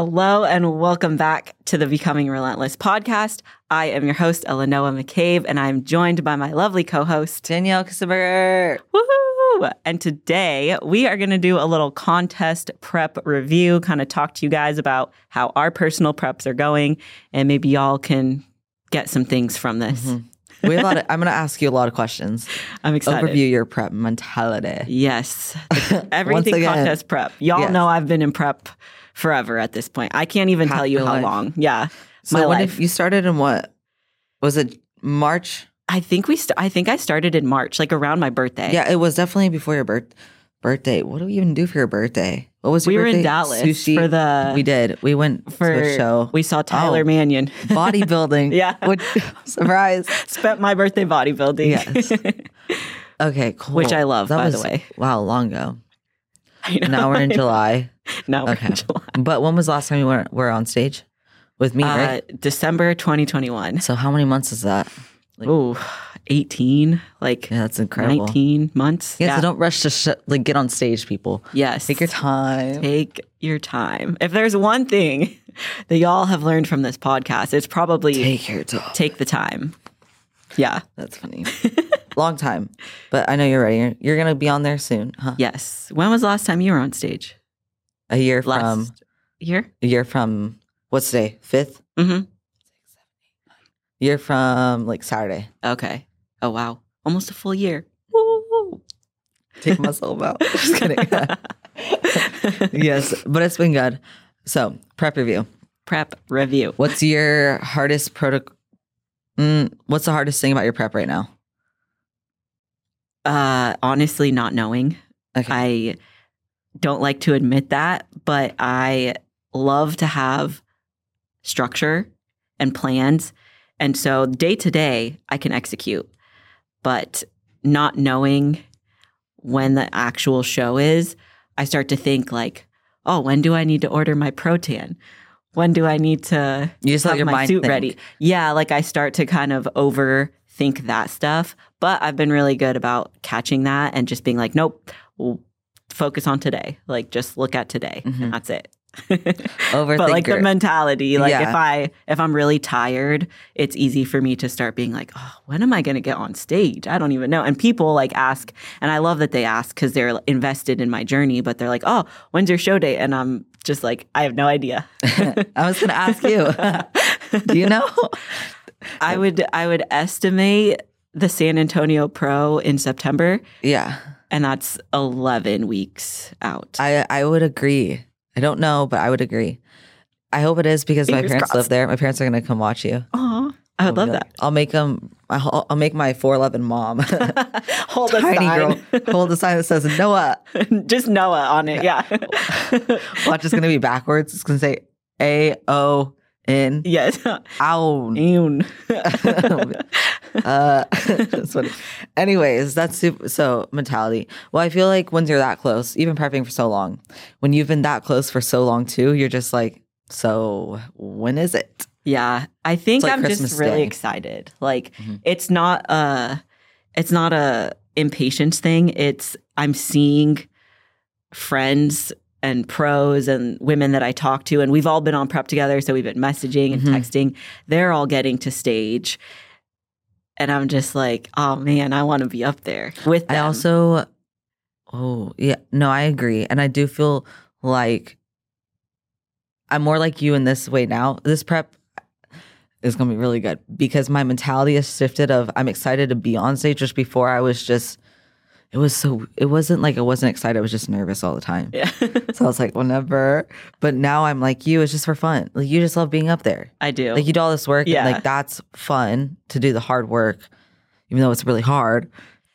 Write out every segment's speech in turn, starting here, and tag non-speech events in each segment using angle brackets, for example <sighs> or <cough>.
Hello and welcome back to the Becoming Relentless podcast. I am your host, Elenoa McCabe, and I'm joined by my lovely co host, Danielle Kusenberger. Woohoo! And today we are going to do a little contest prep review, kind of talk to you guys about how our personal preps are going, and maybe y'all can get some things from this. Mm-hmm. We have a lot of, I'm going to ask you a lot of questions. <laughs> I'm excited. Overview your prep mentality. Yes. <laughs> Everything again, contest prep. Y'all yes. know I've been in prep forever at this point. I can't even tell you how life. long. Yeah. So my life. you started in what? Was it March? I think we st- I think I started in March, like around my birthday. Yeah, it was definitely before your birth birthday. What do we even do for your birthday? What was your We were in? Dallas Sushi? for the We did. We went for to a show. We saw Tyler Oh. Manion. <laughs> Bodybuilding. Yeah. <laughs> Which, surprise. <laughs> Spent my birthday bodybuilding. Yes. Okay, cool. Which I love, That by the way. Wow, long ago. Now we're in July. <laughs> now we're Okay. in July. But when was the last time you were, were on stage? With me, Uh, right? December 2021. So how many months is that? Like- Ooh, 18, like Yeah, that's incredible. 19 months. Yeah, so don't rush to sh- like get on stage, people. Yes. Take your time. Take your time. If there's one thing <laughs> that y'all have learned from this podcast, it's probably take, your time. Take the time. Yeah. That's funny. <laughs> Long time, but I know you're ready. You're, you're gonna be on there soon, huh? Yes. When was the last time you were on stage? A year Last from year? a year from what's today? Fifth. Mm-hmm. Year from like Saturday. Okay. Oh wow. Almost a full year. Woo. Take myself out. <laughs> Just kidding. <laughs> yes, but it's been good. So prep review. Prep review. What's your hardest protocol? Mm, what's the hardest thing about your prep right now? Uh honestly not knowing. Okay. I don't like to admit that, but I love to have structure and plans. And so day to day, I can execute. But not knowing when the actual show is, I start to think like, oh, when do I need to order my Protan? When do I need to you just have my suit think. ready? Yeah, like I start to kind of overthink that stuff. But I've been really good about catching that and just being like, nope, focus on today. Like just look at today. Mhm. And that's it. <laughs> Overthinker. but like the mentality, like if I if I'm really tired, it's easy for me to start being like, oh, when am I going to get on stage? I don't even know. And people like ask, and I love that they ask because they're invested in my journey. But they're like, oh, when's your show date? And I'm just like, I have no idea. <laughs> I was gonna ask you. <laughs> Do you know? I would I would estimate the San Antonio Pro in September, yeah. And that's eleven weeks out. I I would agree. I don't know, but I would agree. I hope it is because my Fingers parents live there. My parents are going to come watch you. Aw, I oh would love that. I'll make them. I'll, I'll make my four eleven mom <laughs> <laughs> Hold a tiny sign. girl <laughs> hold a sign that says Noa. Just Noa on it. Yeah. Watch it's going to be backwards. It's going to say A O N. yes. Ow. Ewn. <laughs> uh, <laughs> that's funny. Anyways, that's super. So mentality. Well, I feel like when you're that close, even prepping for so long, when you've been that close for so long too, you're just like, so when is it? yeah. I think like I'm Christmas just really Day. excited. Like Mhm. it's not a it's not a impatience thing. It's I'm seeing friends and pros and women that I talk to, and we've all been on prep together. So we've been messaging and Mhm. texting. They're all getting to stage. And I'm just like, oh man, I want to be up there with them. I also, oh yeah, no, I agree, and I do feel like I'm more like you in this way now. This prep is gonna be really good because my mentality has shifted. Of I'm excited to be on stage. Just before I was just, it was so. It wasn't like I wasn't excited. I was just nervous all the time. yeah. <laughs> So I was like, whenever. But now I'm like you. It's just for fun. Like you just love being up there. I do. Like you do all this work. Yeah. And like that's fun to do the hard work, even though it's really hard.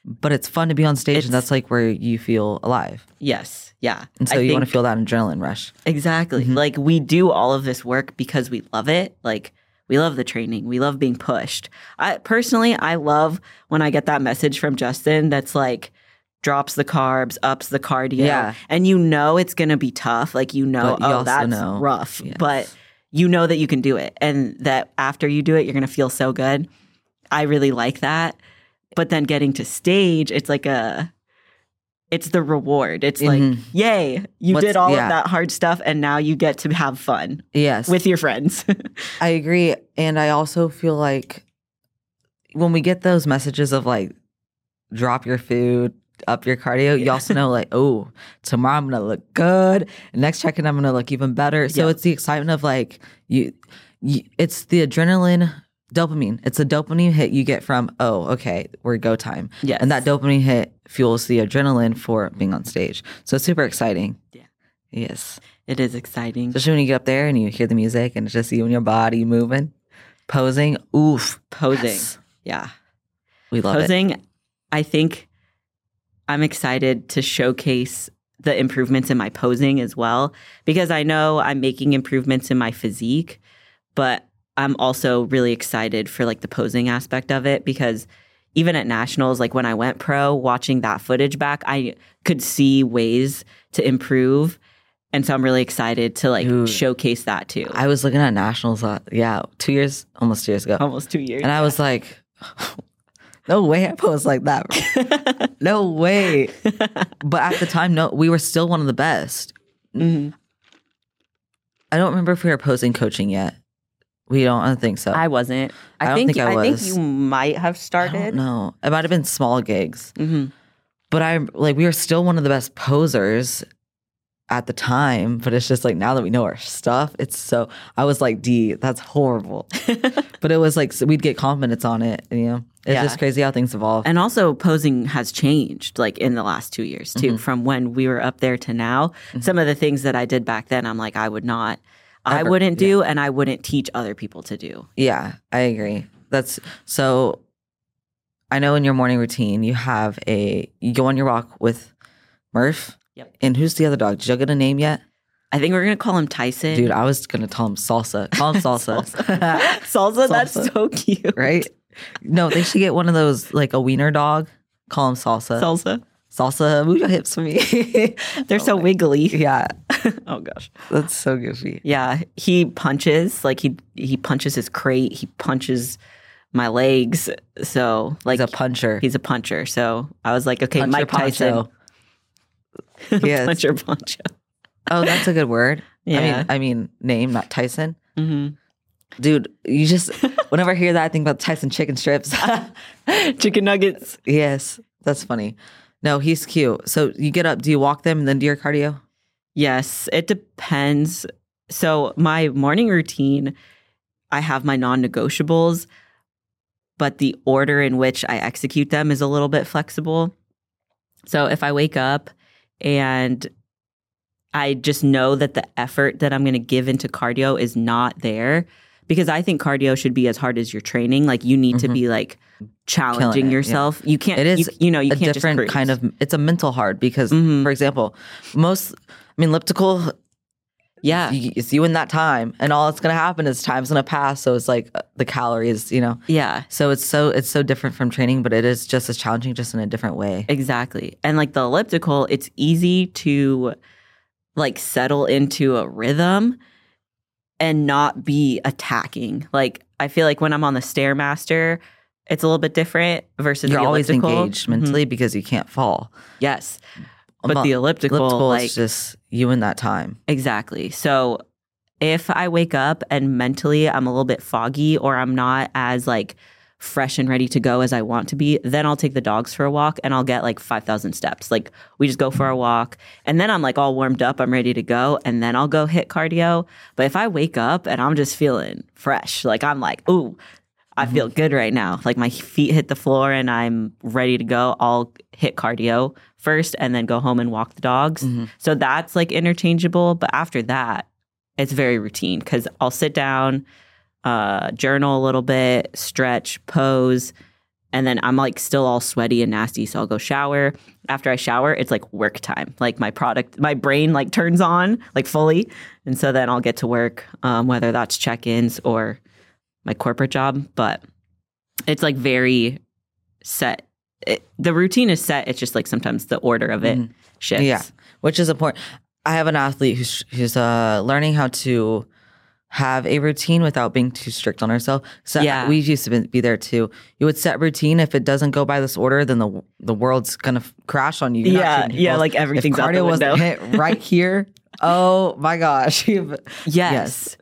But it's fun to be on stage, It's- and that's like where you feel alive. yes. Yeah. And so I you want to feel that adrenaline rush. Exactly. Mhm. Like we do all of this work because we love it. Like we love the training. We love being pushed. I personally I love when I get that message from Justin that's like drops the carbs, ups the cardio. Yeah. And you know it's gonna be tough. Like you know, you oh, that's know- rough. Yes. But you know that you can do it. And that after you do it, you're gonna feel so good. I really like that. But then getting to stage, it's like a it's the reward. It's like, Mhm. yay, you What's- did all yeah. of that hard stuff and now you get to have fun Yes. with your friends. <laughs> I agree. And I also feel like when we get those messages of like, drop your food, up your cardio, you also know like, oh, tomorrow I'm gonna look good. Next check-in, I'm gonna look even better. So Yeah. it's the excitement of like you, you it's the adrenaline, dopamine. It's a dopamine hit you get from, oh, okay, we're go time. Yeah, And that dopamine hit fuels the adrenaline for being on stage. So it's super exciting. Yeah. Yes. it is exciting. Especially when you get up there and you hear the music and it's just you and your body moving, posing. Oof. Posing. Yes. Yeah. We love it. Posing, I think I'm excited to showcase the improvements in my posing as well because I know I'm making improvements in my physique, but I'm also really excited for like the posing aspect of it because even at nationals like when I went pro watching that footage back I could see ways to improve and so I'm really excited to like Dude. showcase that too. I was looking at nationals, uh, yeah, two years, almost two years ago. Almost 2 years. And I was like, no way I posed like that. <laughs> no way. But at the time, no, we were still one of the best. Mhm. I don't remember if we were posing coaching yet. We don't, I don't think so. I wasn't. I, I don't think, think I I, think you might have started. don't. It might have been small gigs. hmm But I like we were still one of the best posers at the time. But it's just like now that we know our stuff, it's so I was like, D, that's horrible. <laughs> but it was like so we'd get confidence on it. You know, it's Yeah. just crazy how things evolve. And also, posing has changed like in the last two years too, Mhm. from when we were up there to now. Mhm. Some of the things that I did back then, I'm like, I would not, I wouldn't do, and I wouldn't teach other people to do. yeah, I agree. That's so. I know in your morning routine you have a you go on your walk with Murph. Yep. And who's the other dog? Did you get a name yet? I think we're gonna call him Tyson. Dude, I was gonna call him Salsa. Call him Salsa. <laughs> <laughs> Salsa, that's Salsa. so cute. right? No, they should get one of those like a wiener dog. Call him salsa. Salsa. salsa, move your hips for me. <laughs> They're so wiggly. yeah, oh gosh. that's so goofy. Yeah, he punches like he he punches his crate. He punches my legs. So like He's a puncher. he's a puncher. So I was like, okay, Puncher Mike Tyson. poncho. <laughs> Yes. puncher poncho. Oh, that's a good word. I Yeah. mean, I mean, name not Tyson. hmm Dude, you just <laughs> whenever I hear that, I think about Tyson chicken strips. <laughs> Chicken nuggets. yes, that's funny. No, he's cute. So you get up, do you walk them and then do your cardio? Yes, it depends. So my morning routine, I have my non-negotiables, but the order in which I execute them is a little bit flexible. So if I wake up and I just know that the effort that I'm going to give into cardio is not there because I think cardio should be as hard as your training. Like you need to Mhm. be like challenging it, yeah. yourself. You can't. It is You, you know. You a can't different just kind of it's a mental hard because Mhm. for example, most I mean elliptical Yeah. it's you in that time and all that's going to happen is time's going to pass so it's like uh, the calories you know Yeah. so it's so it's so different from training but it is just as challenging just in a different way Exactly. And like the elliptical, it's easy to like settle into a rhythm and not be attacking. Like I feel like when I'm on the stairmaster, it's a little bit different versus you're the always elliptical. engaged mentally because you can't fall Yes. But the elliptical, elliptical like is just you in that time Exactly. So if I wake up and mentally I'm a little bit foggy or I'm not as like fresh and ready to go as I want to be, then I'll take the dogs for a walk and I'll get like 5,000 steps. Like we just go for a walk and then I'm like all warmed up, I'm ready to go and then I'll go hit cardio. But if I wake up and I'm just feeling fresh, like I'm like, "Ooh, I feel good right now. Like my feet hit the floor and I'm ready to go. I'll hit cardio first and then go home and walk the dogs. Mhm. So that's like interchangeable. But after that, it's very routine because I'll sit down, uh, journal a little bit, stretch, pose, and then I'm like still all sweaty and nasty. So I'll go shower. After I shower, it's like work time. Like my product, my brain like turns on like fully. And so then I'll get to work, um, whether that's check ins or my corporate job. But it's like very set. It, the routine is set. It's just like sometimes the order of it Mhm. shifts. Yeah. which is important. I have an athlete who's who's uh, learning how to have a routine without being too strict on ourselves. So Yeah. we used to be- there too. You would set routine. If it doesn't go by this order, then the the world's gonna f- crash on you. You're Yeah, yeah, like everything's if out the cardio window. wasn't hit right here. Oh my gosh. You've- <laughs> Yes.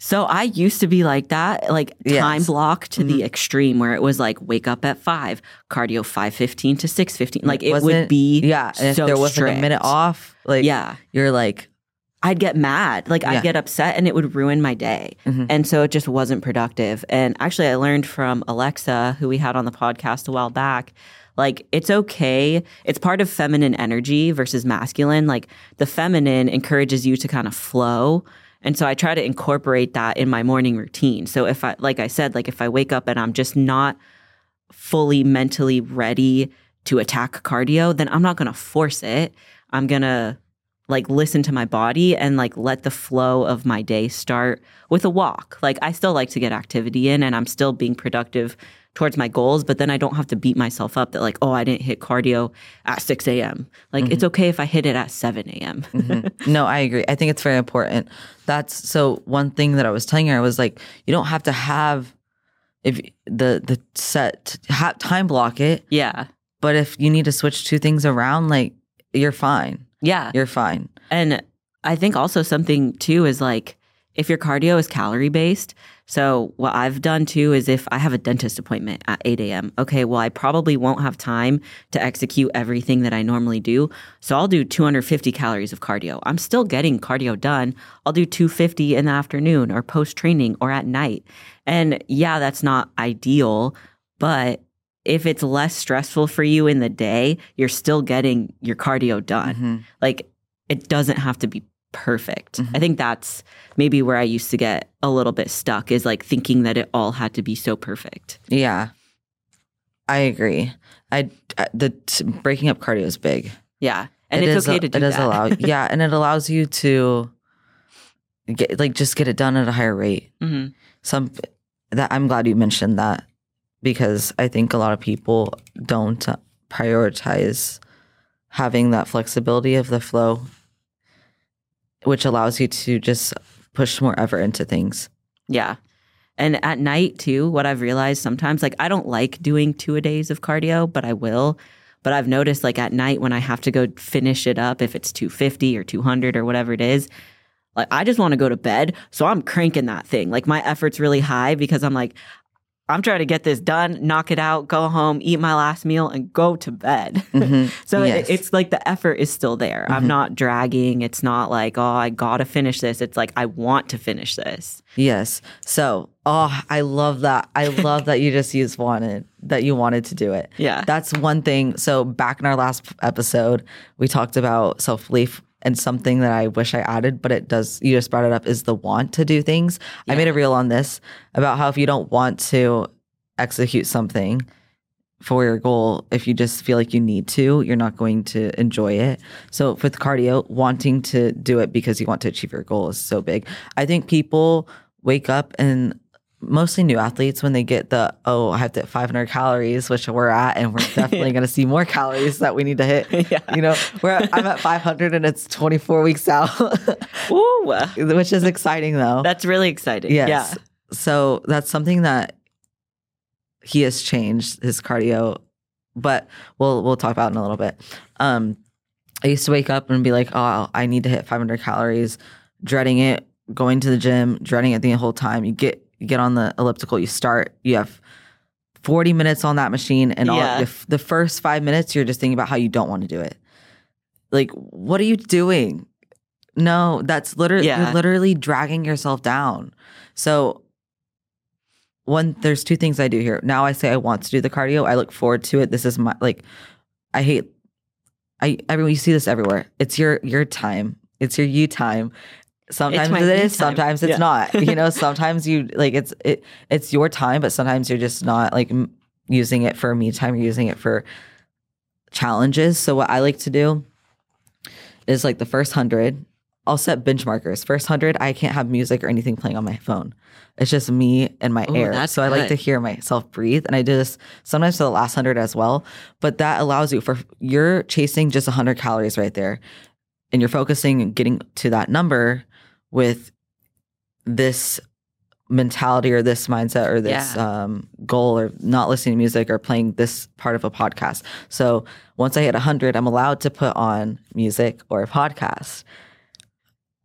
So I used to be like that, like Yes. time block to Mm-hmm. the extreme where it was like wake up at five, cardio five fifteen to six fifteen. Like it would be yeah. And if so there was like a minute off, like Yeah. you're like I'd get mad. Like Yeah. I'd get upset and it would ruin my day. Mhm. And so it just wasn't productive. And actually I learned from Alexa, who we had on the podcast a while back, like it's okay. It's part of feminine energy versus masculine. Like the feminine encourages you to kind of flow. And so I try to incorporate that in my morning routine. So if I like I said, like if I wake up and I'm just not fully mentally ready to attack cardio, then I'm not going to force it. I'm going to like listen to my body and like let the flow of my day start with a walk. Like I still like to get activity in and I'm still being productive towards my goals, but then I don't have to beat myself up that like, oh, I didn't hit cardio at 6 a.m. Like it's okay if I hit it at 7 a.m. Mhm. <laughs> No, I agree. I think it's very important. That's so one thing that I was telling her I was like, you don't have to have if the the set ha, time block it, yeah. but if you need to switch two things around, like you're fine. Yeah. You're fine. And I think also something too is like if your cardio is calorie based. So what I've done too is if I have a dentist appointment at 8 a.m. Okay, well I probably won't have time to execute everything that I normally do. So I'll do 250 calories of cardio. I'm still getting cardio done. I'll do 250 in the afternoon or post training or at night. And yeah, that's not ideal, but if it's less stressful for you in the day, you're still getting your cardio done Mhm. like it doesn't have to be perfect. Mhm. I think that's maybe where I used to get a little bit stuck is like thinking that it all had to be so perfect. Yeah, I agree. I, I the t- breaking up cardio is big. Yeah. And It it's is- okay to do it does that. allow <laughs> yeah, and it allows you to get like just get it done at a higher rate. Mhm. some that I'm glad you mentioned that because I think a lot of people don't prioritize having that flexibility of the flow, which allows you to just push more effort into things. Yeah. And at night too, what I've realized sometimes, like I don't like doing two a days of cardio, but I will. But I've noticed like at night when I have to go finish it up, if it's 250 or 200 or whatever it is, like I just want to go to bed. So I'm cranking that thing. Like my effort's really high because I'm like, I'm trying to get this done, knock it out, go home, eat my last meal, and go to bed. Mhm. <laughs> so it- it's like the effort is still there. I'm Mhm. not dragging. It's not like, oh, I got to finish this. It's like, I want to finish this. Yes. So, oh, I love that. I <laughs> love that you just used wanted that you wanted to do it. Yeah. That's one thing. So back in our last episode, we talked about self belief and something that I wish I added, but it does. You just brought it up is the want to do things. I made a reel on this about how if you don't want to execute something for your goal, if you just feel like you need to, you're not going to enjoy it. So with cardio, wanting to do it because you want to achieve your goal is so big. I think people wake up and mostly new athletes when they get the oh I have to hit 500 calories, which we're at, and we're <laughs> definitely going to see more calories that we need to hit. <laughs> Yeah. You know, we're I'm at 500 and it's 24 weeks out, <laughs> Ooh, which is exciting though. that's really exciting. yes. Yeah. So that's something that he has changed his cardio, but we'll we'll talk about in a little bit. Um, I used to wake up and be like, oh, I need to hit 500 calories, dreading it, going to the gym, dreading it the whole time. You get you get on the elliptical, you start, you have 40 minutes on that machine, and all Yeah. the, the first five minutes, you're just thinking about how you don't want to do it. Like, what are you doing? No, that's literally Yeah. you're literally dragging yourself down. So one there's two things I do here. Now I say I want to do the cardio. I look forward to it. This is my like I hate I everyone you see this everywhere. It's your your time. It's your you time. Sometimes it time. sometimes it's Yeah. not. <laughs> You know, sometimes you like it's it it's your time, but sometimes you're just not like m- using it for me time. You're using it for challenges. So what I like to do is like the first hundred, I'll set benchmarkers. First hundred, I can't have music or anything playing on my phone. It's just me and my Ooh, air. so I like to hear myself breathe, and I do this sometimes for the last hundred as well. But that allows you for you're chasing just hundred calories right there, and you're focusing and getting to that number with this mentality or this mindset or this Yeah. um, goal or not listening to music or playing this part of a podcast. So once I hit 100, I'm allowed to put on music or a podcast.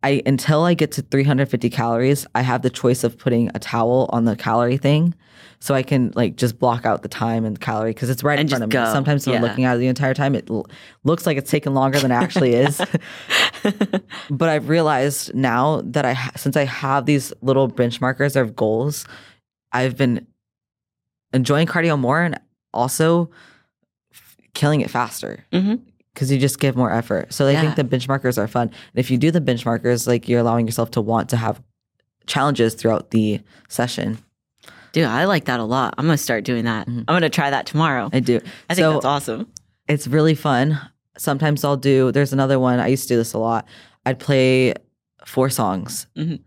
I until I get to 350 calories, I have the choice of putting a towel on the calorie thing, so I can like just block out the time and the calorie because it's right And in front of just me. Sometimes when I'm looking at it the entire time, it l- looks like it's taking longer than it actually <laughs> is. but I've realized now that I ha- since I have these little benchmarkers of goals, I've been enjoying cardio more and also f- killing it faster Mhm. Because you just give more effort. So I Yeah. think the benchmarkers are fun. And if you do the benchmarkers, like you're allowing yourself to want to have challenges throughout the session. Dude, I like that a lot. I'm gonna start doing that. I'm gonna try that tomorrow. I do. I think so that's awesome. it's really fun. Sometimes I'll do, there's another one, I used to do this a lot. I'd play four songs Mhm.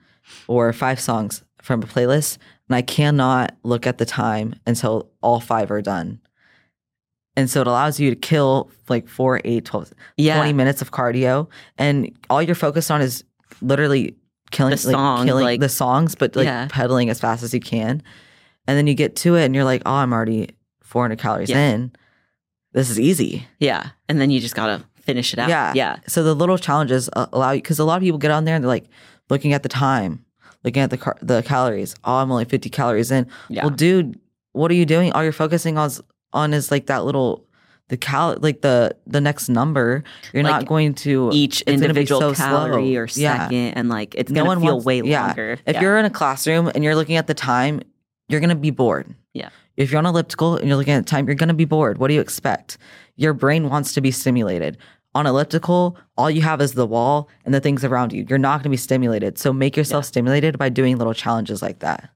or five songs from a playlist, and I cannot look at the time until all five are done. And so it allows you to kill like four, eight, 12, Yeah. 20 minutes of cardio, and all you're focused on is literally killing The song, like, killing like- the songs, but like Yeah. pedaling as fast as you can. And then you get to it, and you're like, oh, I'm already 400 calories Yeah. in. This is easy. Yeah. And then you just gotta finish it out. Yeah. Yeah. So the little challenges uh, allow you because a lot of people get on there and they're like looking at the time, looking at the car- the calories. Oh, I'm only 50 calories in. Yeah. Well, dude, what are you doing? All you're focusing on is, on is like that little the cal like the the next number. You're Like, not going to Each it's gonna be individual so calorie slow. or Yeah. second and like it's No one feel wants- way yeah. longer. If Yeah. you're in a classroom and you're looking at the time, you're gonna be bored. Yeah. If you're on elliptical and you're looking at the time, you're gonna be bored. What do you expect? Your brain wants to be stimulated. On elliptical, all you have is the wall and the things around you. You're not gonna be stimulated. So make yourself stimulated by doing little challenges like that.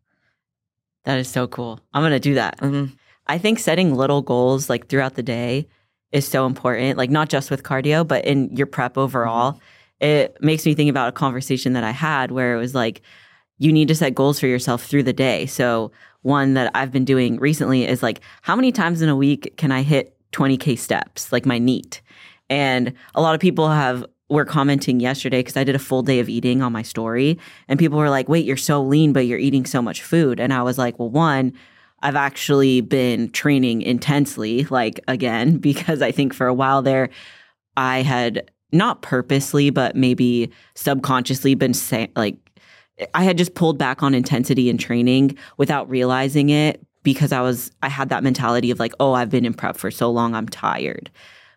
that is so cool. I'm gonna do that. Mhm. I think setting little goals like throughout the day is so important, like not just with cardio, but in your prep overall. Mm-hmm. It makes me think about a conversation that I had where it was like, you need to set goals for yourself through the day. So, one that I've been doing recently is like, how many times in a week can I hit 20K steps, like my NEAT? And a lot of people have were commenting yesterday because I did a full day of eating on my story, and people were like, "Wait, you're so lean, but you're eating so much food." And I was like, "Well, one, I've actually been training intensely, like again, <laughs> because I think for a while there, I had not purposely, but maybe subconsciously been saying, like, I had just pulled back on intensity in training without realizing it because I was, I had that mentality of like, oh, I've been in prep for so long, I'm tired.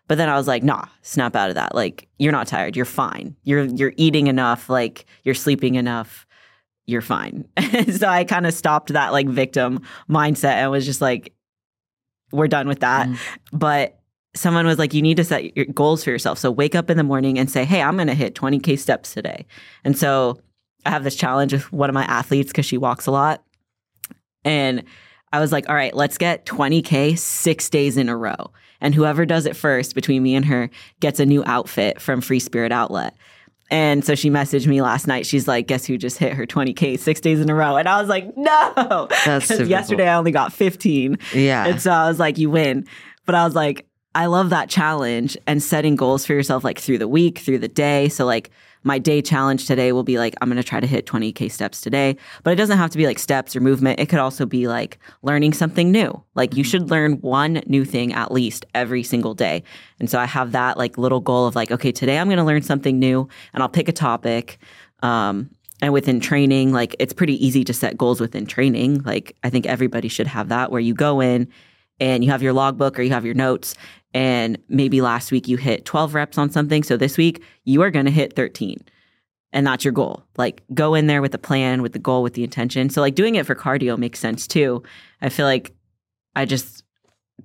But then I was like, nah, snap out of that. Like, you're not tired. You're fine. You're, you're eating enough. Like, you're sleeping enough you're fine. <laughs> so I kind of stopped that like victim mindset and was just like, we're done with that. Mm. But someone was like, you need to set your goals for yourself. So wake up in the morning and say, hey, I'm going to hit 20K steps today. And so I have this challenge with one of my athletes because she walks a lot. And I was like, all right, let's get 20K six days in a row. And whoever does it first between me and her gets a new outfit from Free Spirit Outlet. And so she messaged me last night. She's like, guess who just hit her 20K six days in a row? And I was like, no. That's <laughs> 'Cause super yesterday I only got 15. Yeah. And so I was like, you win. But I was like, I love that challenge and setting goals for yourself like through the week, through the day. So like my day challenge today will be like, I'm going to try to hit 20K steps today. But it doesn't have to be like steps or movement. It could also be like learning something new. Like you should learn one new thing at least every single day. And so I have that like little goal of like, okay, today I'm going to learn something new and I'll pick a topic. Um, and within training, like it's pretty easy to set goals within training. Like I think everybody should have that where you go in and you have your logbook or you have your notes and maybe last week you hit 12 reps on something. So this week you are going to hit 13 and that's your goal. Like go in there with the plan with the goal with the intention. So like doing it for cardio makes sense too. I feel like i just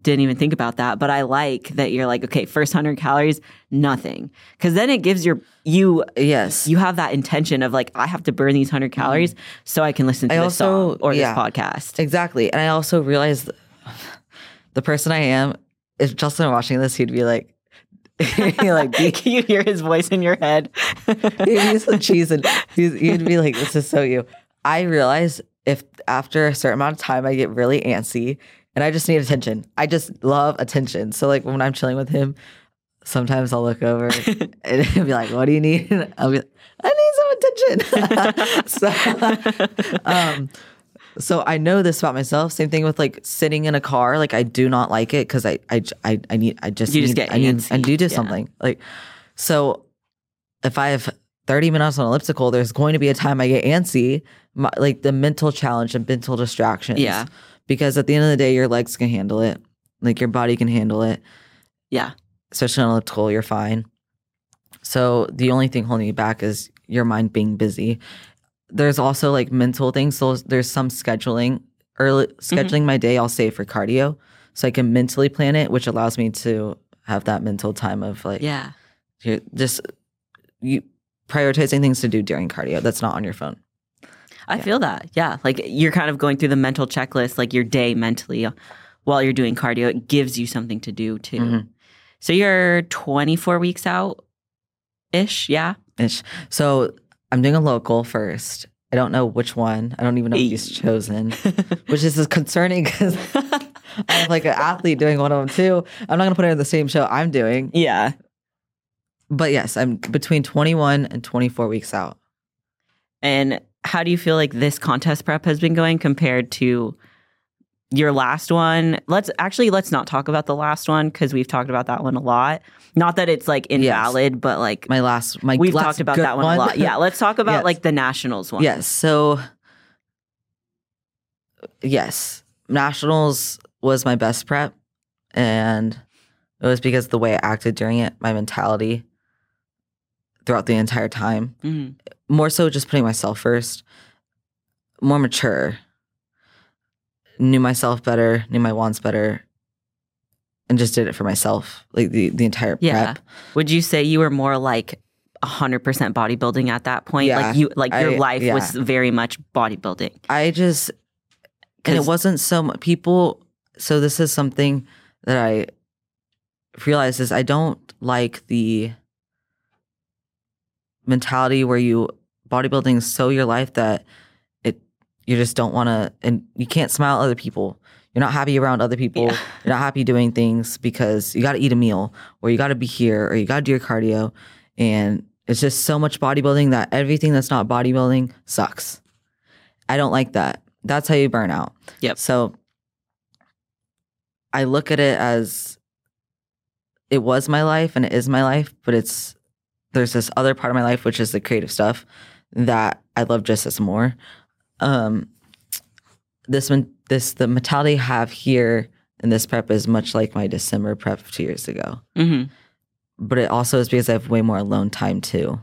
didn't even think about that. But i like that you're like okay first 100 calories nothing. Because then it gives your you yes. you have that intention of like i have to burn these 100 calories mm-hmm. so i can listen to I this also- song or yeah. this podcast. Exactly. And I also realized <laughs> the person I am, if Justin were watching this, he'd be like, <laughs> like, <laughs> can you hear his voice in your head <laughs> he'd be so cheese and he'd, he'd be like, this is so you. I realize if after a certain amount of time I get really antsy and I just need attention. I just love attention. So like when I'm chilling with him, sometimes I'll look over and he'll be like, What do you need? And I'll be like, I need some attention. so, um, so I know this about myself. Same thing with like sitting in a car. Like I do not like it because I, I I I need I just You just need, get I need antsy. I do do Yeah. something like so. If I have thirty minutes on elliptical, there's going to be a time I get antsy. My, like the mental challenge and mental distractions. Yeah. Because at the end of the day, your legs can handle it. Like your body can handle it. Yeah. Especially on elliptical, you're fine. So the only thing holding you back is your mind being busy. There's also like mental things. So there's some scheduling. Early scheduling my day, I'll save for cardio, so I can mentally plan it, which allows me to have that mental time of like, Yeah. just you prioritizing things to do during cardio. That's not on your phone. I Yeah. feel that. Yeah. Like you're kind of going through the mental checklist, like your day mentally while you're doing cardio. It gives you something to do too. Mhm. So you're 24 weeks out ish. Yeah. Ish. So I'm doing a local first. I don't know which one. I don't even know if he's chosen, <laughs> which is concerning because <laughs> I'm like an athlete doing one of them too. I'm not gonna put it in the same show I'm doing. yeah. But yes, I'm between 21 and 24 weeks out. And how do you feel like this contest prep has been going compared to your last one? Let's actually let's not talk about the last one because we've talked about that one a lot. Not that it's like invalid, but like My last, my we've last talked about that one, a lot. Yeah, let's talk about Yes. like the nationals one. Yes. So, yes, nationals was my best prep, and it was because the way I acted during it, my mentality throughout the entire time. Mhm. More so, just putting myself first. More mature. Knew myself better. Knew my wants better. And just did it for myself, like the the entire Yeah. prep. Would you say you were more like hundred percent bodybuilding at that point? Yeah, like you, like your I- life yeah. was very much bodybuilding. I just and it wasn't so much people. So this is something that I realized is I don't like the mentality where you bodybuilding is so your life that you just don't want to and you can't smile at other people. You're not happy around other people. Yeah. You're not happy doing things because you got to eat a meal or you got to be here or you got to do your cardio and it's just so much bodybuilding that everything that's not bodybuilding sucks. I don't like that. That's how you burn out. Yep. So I look at it as it was my life and it is my life, but it's there's this other part of my life which is the creative stuff that I love just as more. Um this one this the mentality I have here in this prep is much like my December prep two years ago hmm but it also is because I have way more alone time too.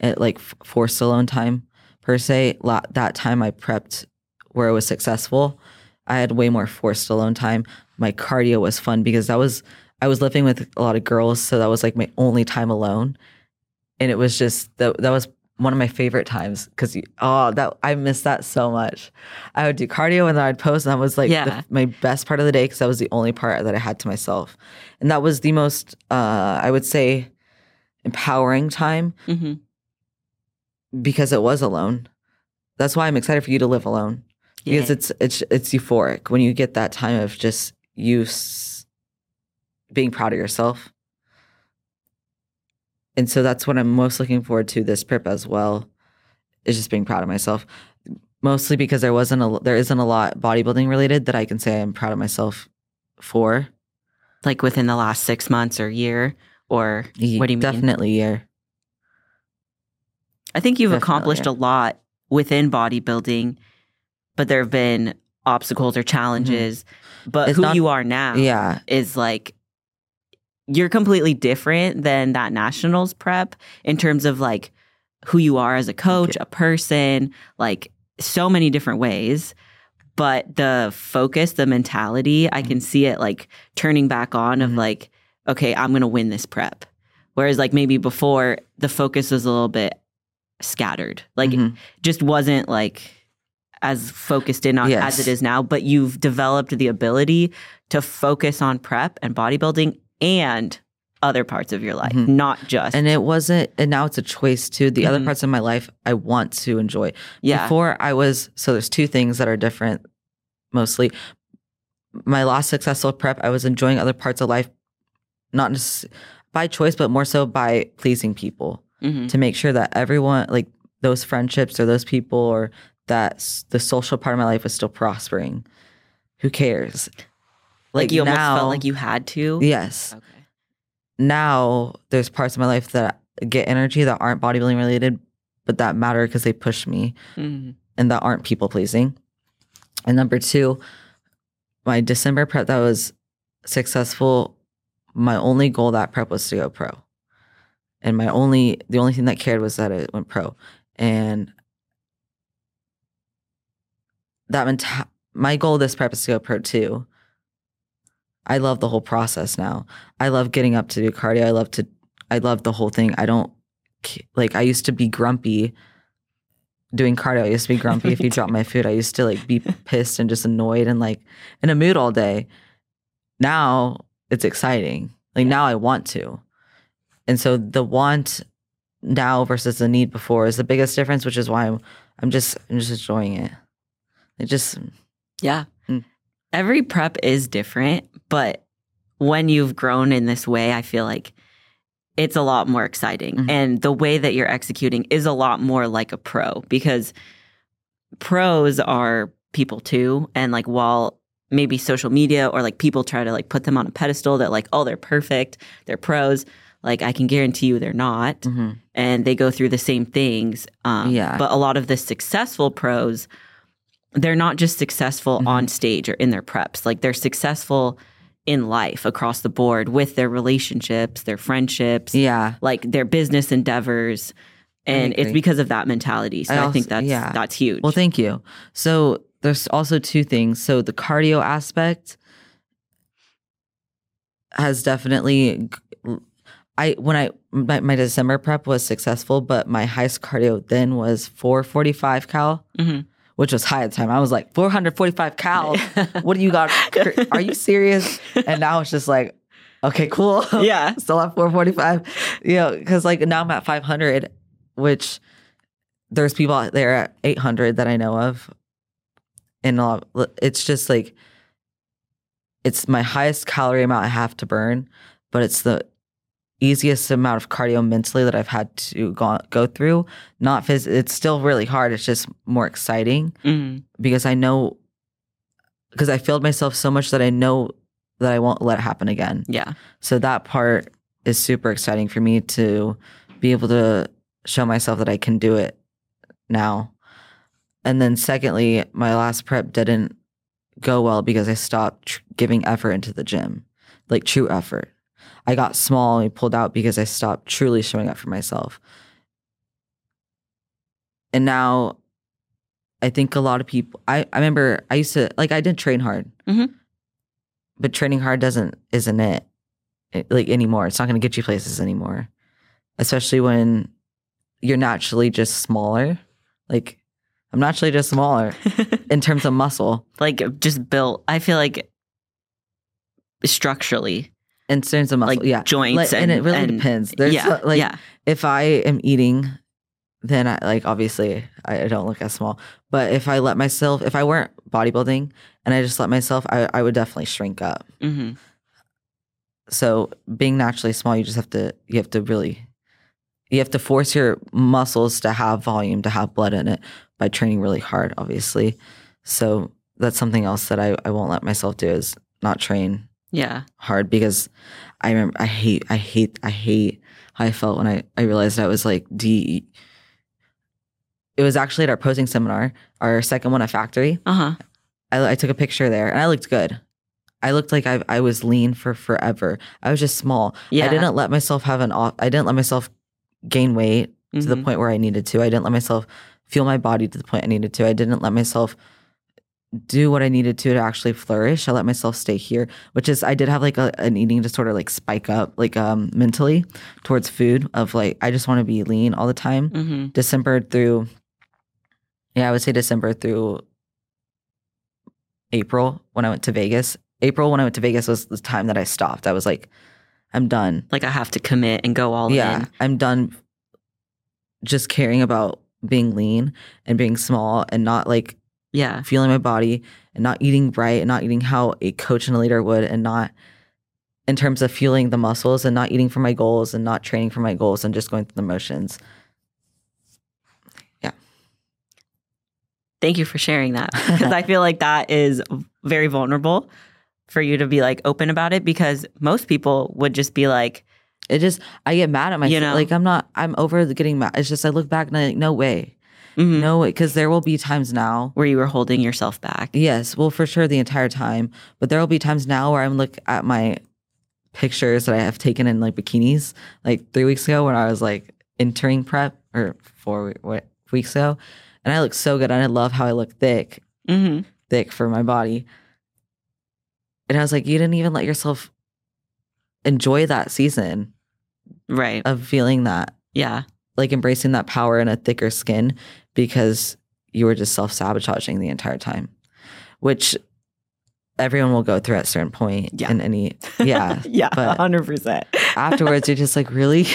It like f- forced alone time per se. La- that time I prepped where I was successful, I had way more forced alone time. My cardio was fun because that was I was living with a lot of girls, so that was like my only time alone, and it was just that that was one of my favorite times because oh that I miss that so much. I would do cardio and then I'd post, and that was like Yeah. the, my best part of the day because that was the only part that I had to myself, and that was the most uh, I would say empowering time hmm because it was alone. That's why I'm excited for you to live alone because it's it's it's euphoric when you get that time of just you s- being proud of yourself. And so that's what I'm most looking forward to this prep as well, is just being proud of myself. Mostly because there wasn't a there isn't a lot bodybuilding related that I can say I'm proud of myself for. like within the last six months or year, or what do you mean? Definitely year. I think you've Definitely, accomplished yeah. a lot within bodybuilding, but there have been obstacles or challenges. But Mm-hmm. It's who not- you are now Yeah. is like you're completely different than that nationals prep in terms of like who you are as a coach, a person, like so many different ways. But the focus, the mentality, I Mm-hmm. can see it like turning back on of Mhm. like, okay, I'm going to win this prep. Whereas like maybe before the focus was a little bit scattered, like Mhm. just wasn't like as focused in on Yes. as it is now, but you've developed the ability to focus on prep and bodybuilding and other parts of your life, Mhm. not just And it wasn't, and now it's a choice too. The other Mhm. parts of my life I want to enjoy. yeah, Before I was, so there's two things that are different mostly. My last successful prep, I was enjoying other parts of life, not just by choice, but more so by pleasing people Mhm. to make sure that everyone, like those friendships or those people or that the social part of my life was still prospering. Who cares? Like, you almost now- felt like you had to. Yes. Okay. Now there's parts of my life that get energy that aren't bodybuilding related, but that matter because they push me Mhm. and that aren't people pleasing. And number two, my December prep that was successful. My only goal that prep was to go pro, and my only the only thing that cared was that it went pro. And that meant my goal this prep is to go pro too. I love the whole process now. I love getting up to do cardio. I love to. I love the whole thing. I don't like. I used to be grumpy doing cardio. I used to be grumpy if you dropped my food. I used to like be <laughs> pissed and just annoyed and like in a mood all day. Now it's exciting. Like now I want to. And so the want now versus the need before is the biggest difference, which is why I'm I'm just I'm just enjoying it. It just Yeah. Every prep is different, but when you've grown in this way, I feel like it's a lot more exciting. Mhm. And the way that you're executing is a lot more like a pro because pros are people too. And like while maybe social media or like people try to like put them on a pedestal that like, oh, they're perfect, they're pros. Like I can guarantee you they're not mhm. and they go through the same things. Um, Yeah. But a lot of the successful pros, they're not just successful Mhm. on stage or in their preps. Like they're successful in life across the board with their relationships, their friendships, yeah. like their business endeavors. And it's because of that mentality. So I I, think that's yeah. that's huge. Well, thank you. So there's also two things. So the cardio aspect has definitely I when I my, my December prep was successful, but my highest cardio then was 445 cal, Mhm. Which was high at the time. I was like 445 cal. <laughs> what do you got? <laughs> Are you serious? And now it's just like, okay, cool. yeah. <laughs> still at 445 you know because like now i'm at 500 which there's people out there at 800 that i know of and it's just like it's my highest calorie amount i have to burn but it's the easiest amount of cardio mentally that i've had to go, go through not phys- it's still really hard it's just more exciting Mhm. because i know because i failed myself so much that i know that i won't let it happen again Yeah. so that part is super exciting for me to be able to show myself that I can do it now. And then secondly, my last prep didn't go well because I stopped tr- giving effort into the gym, like true effort. I got small and pulled out because I stopped truly showing up for myself. And now I think a lot of people I, I remember I used to like I did train hard. Mhm. But training hard doesn't isn't it, it like anymore. It's not gonna get you places anymore. Especially when you're naturally just smaller. Like I'm naturally just smaller <laughs> in terms of muscle. like just built. I feel like structurally, In terms of muscle, like yeah. joints, Like, and, it really depends. There's yeah, like yeah, if I am eating, then I like obviously I, don't look as small. But if I let myself, if I weren't bodybuilding and I just let myself, I, I would definitely shrink up. hmm So being naturally small, you just have to you have to really you have to force your muscles to have volume, to have blood in it by training really hard, obviously. So that's something else that I, I won't let myself do is not train yeah. hard because I remember I hate I hate I hate how I felt when I, I realized I was like D it was actually at our posing seminar, our second one at factory. Uh huh. I, I took a picture there and I looked good. I looked like I, I was lean for forever. I was just small. Yeah. I didn't let myself have an off. I didn't let myself gain weight to the Mhm. point where I needed to. I didn't let myself feel my body to the point I needed to. I didn't let myself do what I needed to to actually flourish. I let myself stay here, which is I did have like a, an eating disorder, like spike up, like um mentally towards food of like I just want to be lean all the time. Mhm. December through, yeah, I would say December through April when I went to Vegas. April when I went to Vegas was the time that I stopped. I was like, I'm done. Like I have to commit and go all yeah, in. I'm done just caring about being lean and being small and not like Yeah. feeling my body and not eating right and not eating how a coach and a leader would and not in terms of fueling the muscles and not eating for my goals and not training for my goals and just going through the motions. Yeah. Thank you for sharing that <laughs> because I feel like that is very vulnerable for you to be like open about it because most people would just be like, It just I get mad at myself. You know? Like I'm not. I'm over getting mad. It's just I look back and I'm like no way, mhm, no way, because there will be times now. where you were holding yourself back. Yes, well, for sure the entire time, but there will be times now where I'm look at my pictures that I have taken in like bikinis, like three weeks ago when I was like entering prep or four what, weeks ago, and I look so good and I love how I look thick, hmm thick for my body. And I was like, you didn't even let yourself enjoy that season Right. of feeling that, Yeah. like embracing that power in a thicker skin because you were just self sabotaging the entire time, which everyone will go through at a certain point Yeah. in any, <laughs> yeah. yeah. but- hundred percent. <laughs> Afterwards, you're just like, really?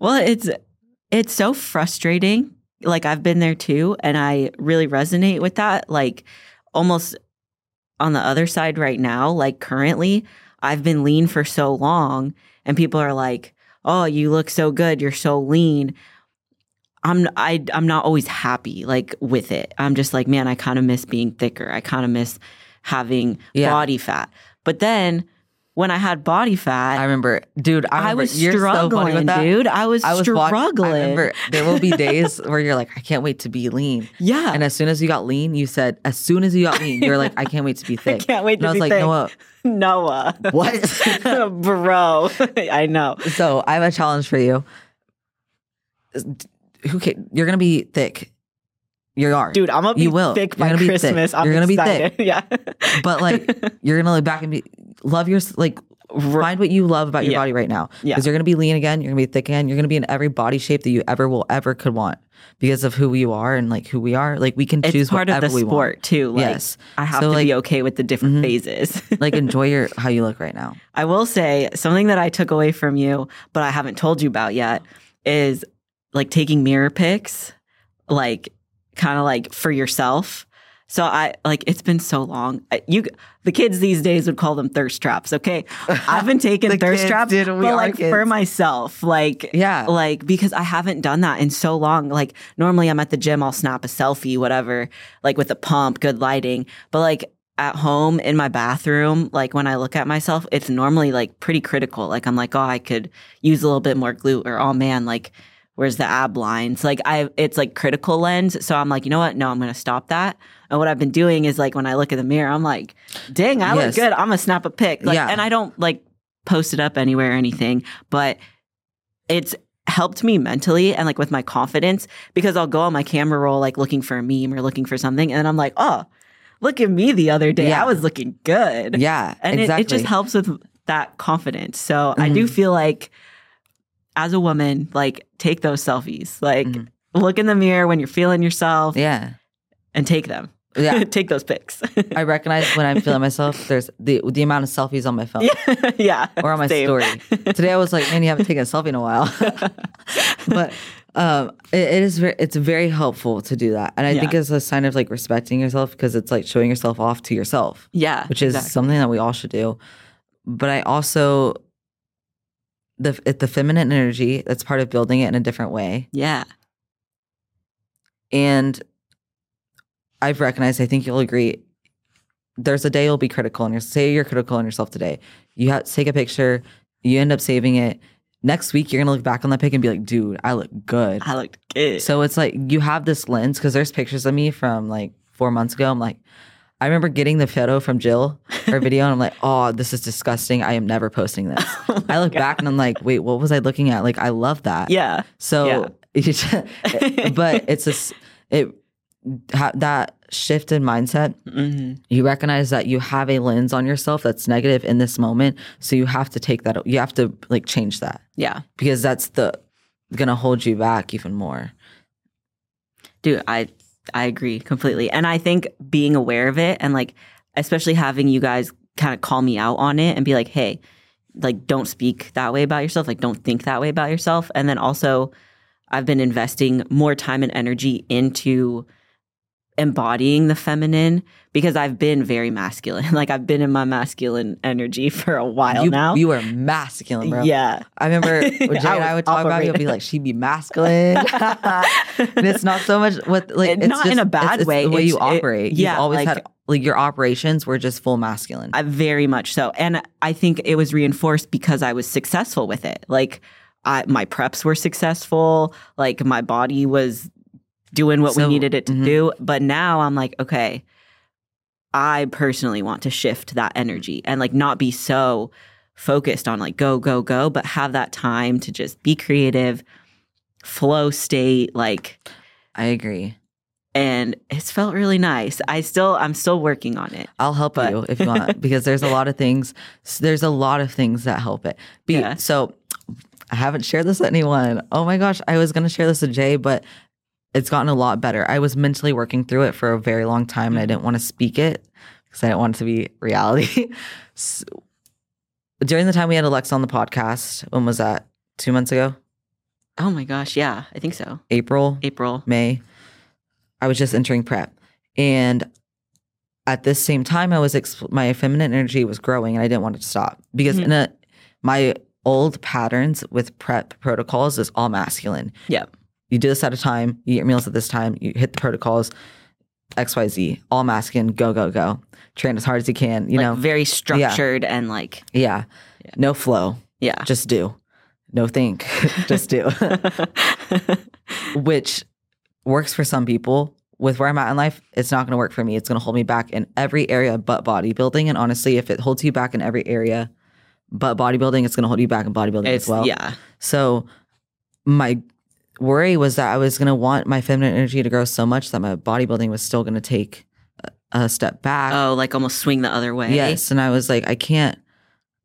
Well, it's it's so frustrating. Like I've been there too, and I really resonate with that. Like almost on the other side right now, like currently, I've been lean for so long, and people are like, "Oh, you look so good. You're so lean." I'm I I'm not always happy like with it. I'm just like, man, I kind of miss being thicker. I kind of miss having Yeah. body fat. But then when I had body fat, I remember, dude, I, I, was so struggling, with that. dude. I was, I was wa- struggling. I remember there will be days <laughs> where you're like, I can't wait to be lean. <laughs> yeah, And as soon as you got lean, you said, as soon as you got lean, you're <laughs> like, I can't wait to be thick. I can't wait And to I was be like, thick. Uh. Noa, Noa. what? Bro, I know. so I have a challenge for you. Who can, you're gonna be thick. You are, Dude, I'm gonna be You will. thick by be thick. Christmas. I'm You're gonna be thick. <laughs> Yeah. But like, <laughs> you're gonna look back and be love your like. Find what you love about your Yeah. body right now, Yeah. because you're gonna be lean again. You're gonna be thick again. You're gonna be in every body shape that you ever will ever could want because of who you are and like who we are. Like we can choose it's part of the we sport want. too. Like, Yes. I have So, to like- be okay with the different Mhm. phases. <laughs> Like enjoy your how you look right now. I will say something that I took away from you, but I haven't told you about yet, is like taking mirror pics, like kind of like for yourself. So I like it's been so long. You the kids these days would call them thirst traps. Okay, <laughs> I've been taking thirst kids, traps, but like for myself, like Yeah. like because I haven't done that in so long. Like normally I'm at the gym, I'll snap a selfie, whatever, like with a pump, good lighting. But like at home in my bathroom, like when I look at myself, it's normally like pretty critical. Like I'm like, oh, I could use a little bit more glute, or oh man, like where's the ab lines? Like I, it's like critical lens. So I'm like, you know what? No, I'm gonna stop that. And what I've been doing is like when I look in the mirror, I'm like, dang, I Yes. look good. I'm gonna snap a pic. Like, Yeah. and I don't like post it up anywhere or anything, but it's helped me mentally and like with my confidence because I'll go on my camera roll like looking for a meme or looking for something and I'm like, oh, look at me the other day. Yeah. I was looking good. Yeah, And it, exactly. it just helps with that confidence. So I do Mhm. feel like as a woman, like take those selfies. Like Mhm. look in the mirror when you're feeling yourself Yeah, and take them. yeah. <laughs> take those pics. I recognize when I'm feeling myself. There's the the amount of selfies on my phone <laughs> yeah. or on my same. story. Today I was like, man, you haven't taken a selfie in a while. <laughs> but um, it, it is very, it's very helpful to do that, and I think it's a sign of like respecting yourself because it's like showing yourself off to yourself, yeah. which is exactly. something that we all should do. But I also the the feminine energy that's part of building it in a different way. Yeah. And I've recognized, I think you'll agree, there's a day you'll be critical and you say you're critical on yourself today. You have to take a picture, you end up saving it. Next week, you're gonna look back on that pic and be like, dude, I look good. I looked good. So it's like you have this lens because there's pictures of me from like four months ago. I'm like, I remember getting the photo from Jill, her video, and I'm like, oh, this is disgusting. I am never posting this. <laughs> Oh I look God. back and I'm like, wait, what was I looking at? Like, I love that. Yeah. So, <laughs> but it's a s- it ha, that shift in mindset. hmm You recognize that you have a lens on yourself that's negative in this moment, so you have to take that. You have to like change that Yeah. because that's the gonna hold you back even more. Dude, I I agree completely. And I think being aware of it and like especially having you guys kind of call me out on it and be like, "Hey, like don't speak that way about yourself, like don't think that way about yourself." And then also I've been investing more time and energy into embodying the feminine because I've been very masculine. <laughs> Like I've been in my masculine energy for a while you, now. you are masculine, bro. Yeah. I remember <laughs> when Jay and I I would talk about it, you'd be like, she'd be masculine. <laughs> and it's not so much what like it's not in a bad it's- it's way. The way you It's- it- operate. yeah, You've always like- had like your operations were just full masculine. I, very much so. And I think it was reinforced because I was successful with it. Like I, my preps were successful. Like my body was doing what So- we needed it to mhm. do. But now I'm like, okay, I personally want to shift that energy and like not be so focused on like go, go, go, but have that time to just be creative, flow state, like I agree. and it's felt really nice. I still I'm still working on it. I'll help But- you if you want because there's a lot of things. There's a lot of things that help it. Be, Yeah. So I haven't shared this with anyone. Oh my gosh, I was gonna share this with Jay, but it's gotten a lot better. I was mentally working through it for a very long time, and I didn't want to speak it because I didn't want it to be <laughs> reality. So, during the time we had Alexa on the podcast, when was that? Two months ago, Oh my gosh, yeah, I think so. April. April. May. I was just entering prep. And at this same time, I was exp- my feminine energy was growing and I didn't want it to stop because Mhm. in a, my old patterns with prep protocols is all masculine. Yep. You do this at a time, you eat your meals at this time, you hit the protocols, XYZ, all masculine, go, go, go. Train as hard as you can, you like know? very structured and like Yeah. Yeah. No flow, yeah. just do. No think, <laughs> just do. <laughs> which works for some people. With where I'm at in life, it's not going to work for me. It's going to hold me back in every area but bodybuilding. And honestly, if it holds you back in every area but bodybuilding, it's going to hold you back in bodybuilding it's as well. yeah. So my worry was that I was going to want my feminine energy to grow so much that my bodybuilding was still going to take a, step back. Oh, like almost swing the other way. Yes. And I was like, I can't,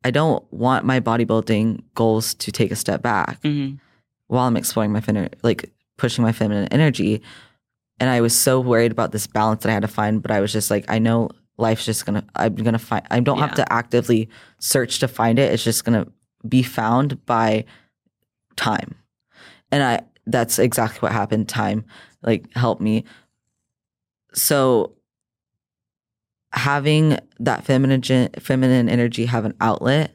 I don't want my bodybuilding goals to take a step back Mhm. while I'm exploring my feminine, like pushing my feminine energy. And I was so worried about this balance that I had to find, but I was just like, I know life's just gonna, I'm gonna find, I don't have to actively search to find it. It's just gonna be found by time. And I, that's exactly what happened. Time like helped me. So having that feminine, feminine energy have an outlet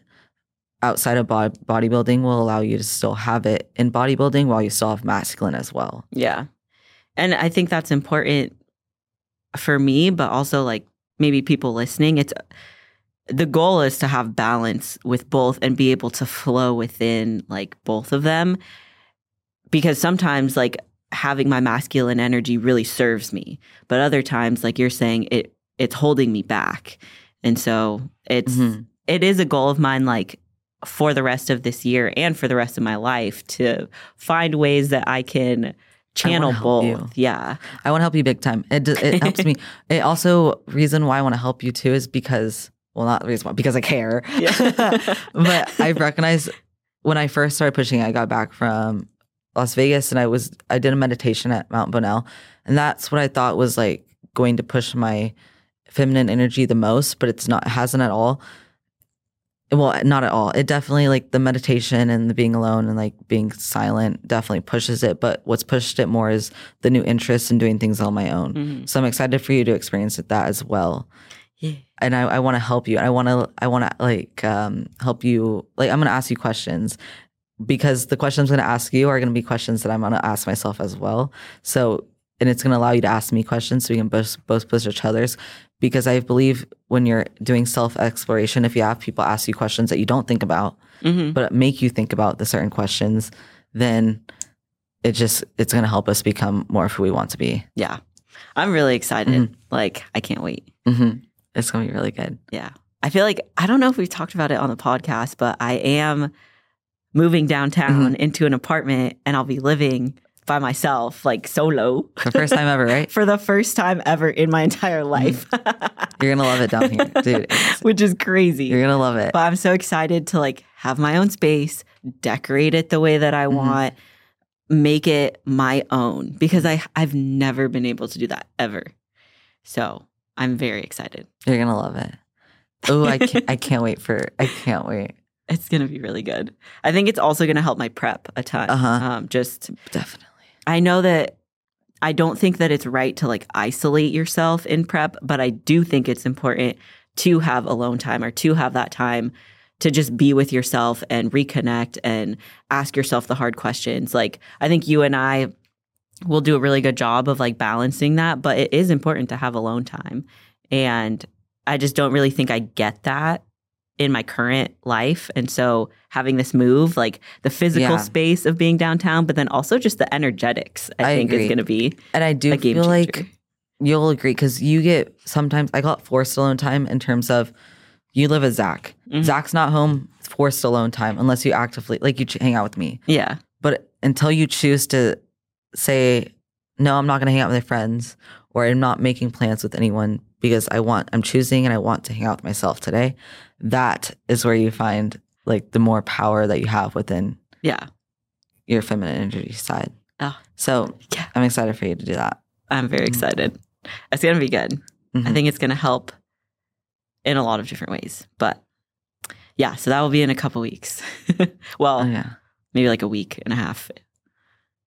outside of bod- bodybuilding will allow you to still have it in bodybuilding while you still have masculine as well. Yeah. And I think that's important for me, but also like maybe people listening. It's the goal is to have balance with both and be able to flow within like both of them. Because sometimes like having my masculine energy really serves me, but other times like you're saying it it's holding me back. And so it's Mhm. it is a goal of mine like for the rest of this year and for the rest of my life to find ways that I can channel help both. Yeah. I want to help you big time. It it helps me. <laughs> It also reason why I want to help you too is because well, not reason why because I care. Yeah. <laughs> but I recognize when I first started pushing, I got back from Las Vegas and I was I did a meditation at Mount Bonnell, and that's what I thought was like going to push my feminine energy the most, but it's not. It hasn't at all. Well, not at all. It definitely like the meditation and the being alone and like being silent definitely pushes it. But what's pushed it more is the new interest in doing things on my own. Mhm. So I'm excited for you to experience it that as well Yeah. and I, I want to help you. I want to I want to like um, help you. Like I'm going to ask you questions because the questions I'm going to ask you are going to be questions that I'm going to ask myself as well. So and it's going to allow you to ask me questions so we can both both push each other's. Because I believe when you're doing self exploration, if you have people ask you questions that you don't think about, Mhm. but make you think about the certain questions, then it just it's going to help us become more of who we want to be. Yeah. I'm really excited. Mhm. Like I can't wait. hmm It's going to be really good. Yeah. I feel like I don't know if we've talked about it on the podcast, but I am moving downtown into an apartment and I'll be living by myself, like solo. For the first time ever, right? <laughs> For the first time ever in my entire life. You're gonna love it down here, <laughs> dude. Which is crazy. You're gonna love it. But I'm so excited to like have my own space, decorate it the way that I Mhm. want, make it my own because I I've never been able to do that ever. So I'm very excited. You're gonna love it. Oh, I <laughs> can't. I can't wait for. I can't wait. It's gonna be really good. I think it's also gonna help my prep a ton. Uh-huh. Um, just Definitely. I know that I don't think that it's right to like isolate yourself in prep, but I do think it's important to have alone time or to have that time to just be with yourself and reconnect and ask yourself the hard questions. Like I think you and I will do a really good job of like balancing that, but it is important to have alone time. And I just don't really think I get that in my current life. And so having this move, like the physical Yeah. space of being downtown, but then also just the energetics, I, I think agree. is going to be And I do feel changer. like you'll agree because you get sometimes I call it forced alone time in terms of you live with Zach. Mhm. Zach's not home, forced alone time unless you actively like you hang out with me. yeah, But until you choose to say, no, I'm not going to hang out with my friends or I'm not making plans with anyone because I want, I'm choosing and I want to hang out with myself today, that is where you find like the more power that you have within yeah. your feminine energy side. Oh. So Yeah. I'm excited for you to do that. I'm very Mhm. excited. It's going to be good. I Mhm. think it's going to help in a lot of different ways. But yeah, so that will be in a couple weeks. <laughs> well, Oh, yeah. maybe like a week and a half,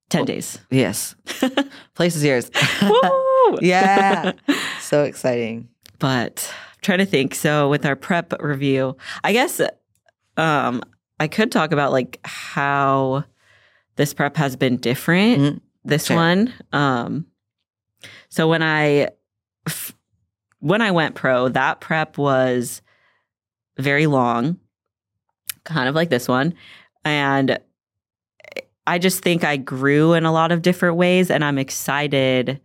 10 Well, days. Yes. <laughs> Place is yours. <laughs> Yeah. so exciting. but trying to think. So with our prep review, I guess um, I could talk about like how this prep has been different. Mhm. This Sure. one. Um, so when I f- when I went pro, that prep was very long, kind of like this one, and I just think I grew in a lot of different ways, and I'm excited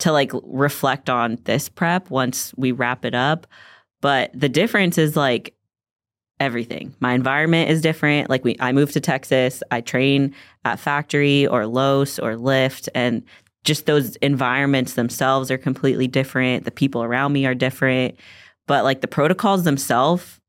to like reflect on this prep once we wrap it up. But the difference is like everything. My environment is different. Like we I moved to Texas. I train at factory or Los or Lyft and just those environments themselves are completely different. The people around me are different. But like the protocols themselves